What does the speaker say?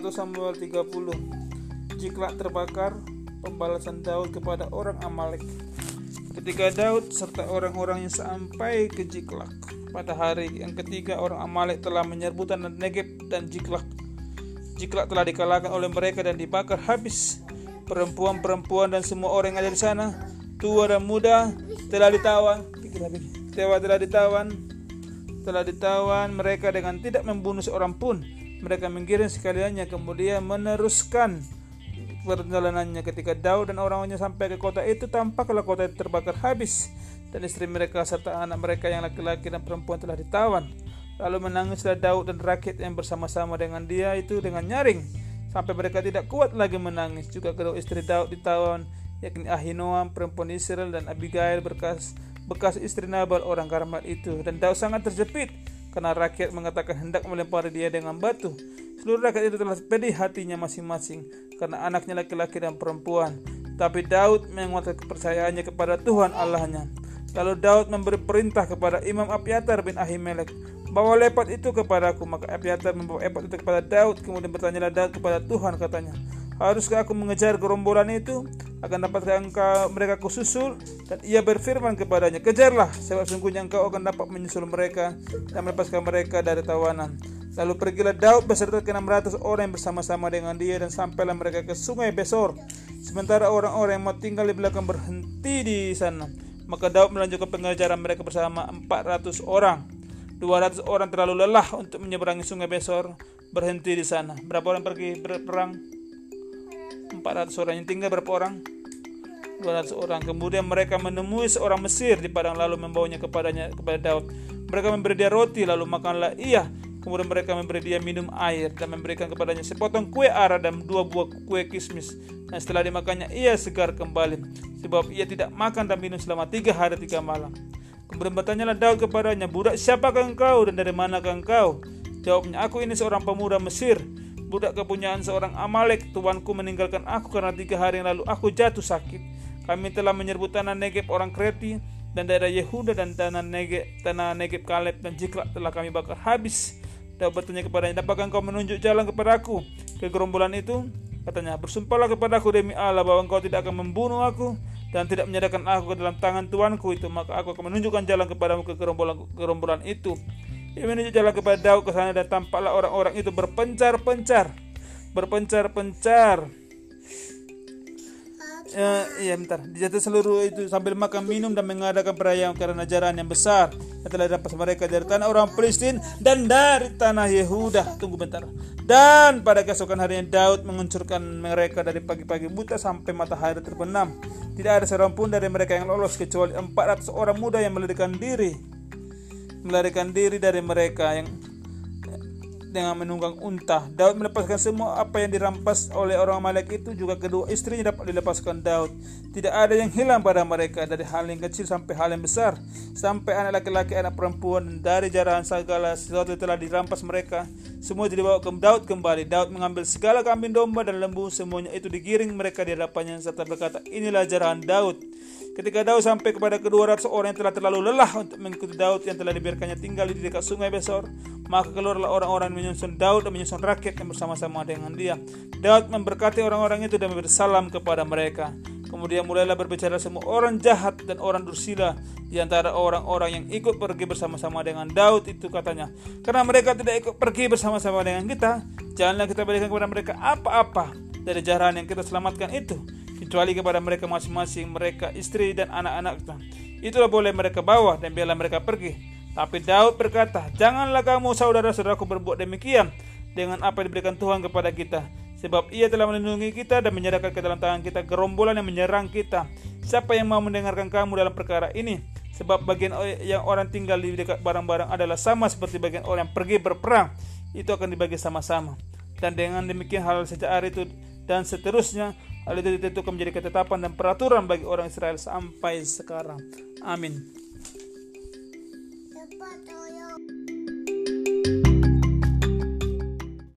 1 Samuel 30 Jiklak terbakar pembalasan Daud kepada orang Amalek. Ketika Daud serta orang-orangnya sampai ke Jiklak pada hari yang ketiga orang Amalek telah menyerbu tanah Negeb dan Jiklak Jiklak telah dikalahkan oleh mereka dan dibakar habis. Perempuan-perempuan dan semua orang yang ada di sana tua dan muda telah ditawan. Tewa telah ditawan. Telah ditawan mereka dengan tidak membunuh seorang pun mereka menggiring sekaliannya kemudian meneruskan perjalanannya ketika Daud dan orang-orangnya sampai ke kota itu tampaklah kota itu terbakar habis dan istri mereka serta anak mereka yang laki-laki dan perempuan telah ditawan. Lalu menangislah Daud dan rakyat yang bersama-sama dengan dia itu dengan nyaring sampai mereka tidak kuat lagi menangis. Juga kedua istri Daud ditawan yakni Ahinoam perempuan Israel dan Abigail bekas bekas istri Nabal orang Karmel itu. Dan Daud sangat terjepit karena rakyat mengatakan hendak melempari dia dengan batu. Seluruh rakyat itu telah pedih hatinya masing-masing karena anaknya laki-laki dan perempuan. Tapi Daud menguatkan kepercayaannya kepada Tuhan Allahnya. Lalu Daud memberi perintah kepada Imam Abiatar bin Ahimelek, bawa lepat itu kepadaku. Maka Abiatar membawa lepat itu kepada Daud. Kemudian bertanyalah Daud kepada Tuhan katanya, Haruskah aku mengejar gerombolan itu? Akan dapatkah engkau mereka kususul? Dan ia berfirman kepadanya, Kejarlah, sebab sungguhnya engkau akan dapat menyusul mereka dan melepaskan mereka dari tawanan. Lalu pergilah Daud beserta ke 600 orang yang bersama-sama dengan dia dan sampailah mereka ke sungai Besor. Sementara orang-orang yang mau tinggal di belakang berhenti di sana. Maka Daud melanjutkan pengejaran mereka bersama 400 orang. 200 orang terlalu lelah untuk menyeberangi sungai Besor berhenti di sana. Berapa orang pergi berperang? 400 orang yang tinggal berapa orang? 200 orang. Kemudian mereka menemui seorang Mesir di padang lalu membawanya kepadanya kepada Daud. Mereka memberi dia roti lalu makanlah ia. Kemudian mereka memberi dia minum air dan memberikan kepadanya sepotong kue ara dan dua buah kue kismis. Dan setelah dimakannya ia segar kembali. Sebab ia tidak makan dan minum selama tiga hari tiga malam. Kemudian bertanyalah Daud kepadanya budak siapakah engkau dan dari manakah engkau? Jawabnya aku ini seorang pemuda Mesir budak kepunyaan seorang Amalek. Tuanku meninggalkan aku karena tiga hari yang lalu aku jatuh sakit. Kami telah menyerbu tanah Negeb orang Kreti dan daerah Yehuda dan tanah Negeb, tanah Negeb Kaleb dan Jiklak telah kami bakar habis. Daud bertanya kepadanya, dapatkah engkau menunjuk jalan kepadaku ke gerombolan itu? Katanya, bersumpahlah kepadaku demi Allah bahwa engkau tidak akan membunuh aku dan tidak menyerahkan aku ke dalam tangan tuanku itu, maka aku akan menunjukkan jalan kepadamu ke gerombolan, gerombolan itu. Ia menunjuk jalan kepada Daud ke sana dan tampaklah orang-orang itu berpencar-pencar. Berpencar-pencar. Ya, iya bentar. Dijatuh seluruh itu sambil makan minum dan mengadakan perayaan karena ajaran yang besar yang telah dapat mereka dari tanah orang Palestin dan dari tanah Yehuda. Tunggu bentar. Dan pada keesokan harinya Daud menguncurkan mereka dari pagi-pagi buta sampai matahari terbenam. Tidak ada seorang pun dari mereka yang lolos kecuali 400 orang muda yang melarikan diri melarikan diri dari mereka yang dengan menunggang unta. Daud melepaskan semua apa yang dirampas oleh orang Amalek itu juga kedua istrinya dapat dilepaskan Daud. Tidak ada yang hilang pada mereka dari hal yang kecil sampai hal yang besar, sampai anak laki-laki, anak perempuan dari jarahan segala sesuatu telah dirampas mereka. Semua dibawa ke Daud kembali. Daud mengambil segala kambing domba dan lembu, semuanya itu digiring mereka di hadapannya serta berkata, "Inilah jarahan Daud." Ketika Daud sampai kepada kedua ratus orang yang telah terlalu lelah untuk mengikuti Daud yang telah dibiarkannya tinggal di dekat sungai Besor, maka keluarlah orang-orang menyusun Daud dan menyusun rakyat yang bersama-sama dengan dia. Daud memberkati orang-orang itu dan memberi salam kepada mereka. Kemudian mulailah berbicara semua orang jahat dan orang dursila di antara orang-orang yang ikut pergi bersama-sama dengan Daud itu katanya. Karena mereka tidak ikut pergi bersama-sama dengan kita, janganlah kita berikan kepada mereka apa-apa dari jaran yang kita selamatkan itu kecuali kepada mereka masing-masing mereka istri dan anak-anaknya itulah boleh mereka bawa dan biarlah mereka pergi tapi Daud berkata janganlah kamu saudara-saudaraku berbuat demikian dengan apa yang diberikan Tuhan kepada kita sebab ia telah melindungi kita dan menyerahkan ke dalam tangan kita gerombolan yang menyerang kita siapa yang mau mendengarkan kamu dalam perkara ini sebab bagian yang orang tinggal di dekat barang-barang adalah sama seperti bagian orang yang pergi berperang itu akan dibagi sama-sama dan dengan demikian hal sejak hari itu dan seterusnya Hal itu ditentukan menjadi ketetapan dan peraturan bagi orang Israel sampai sekarang. Amin.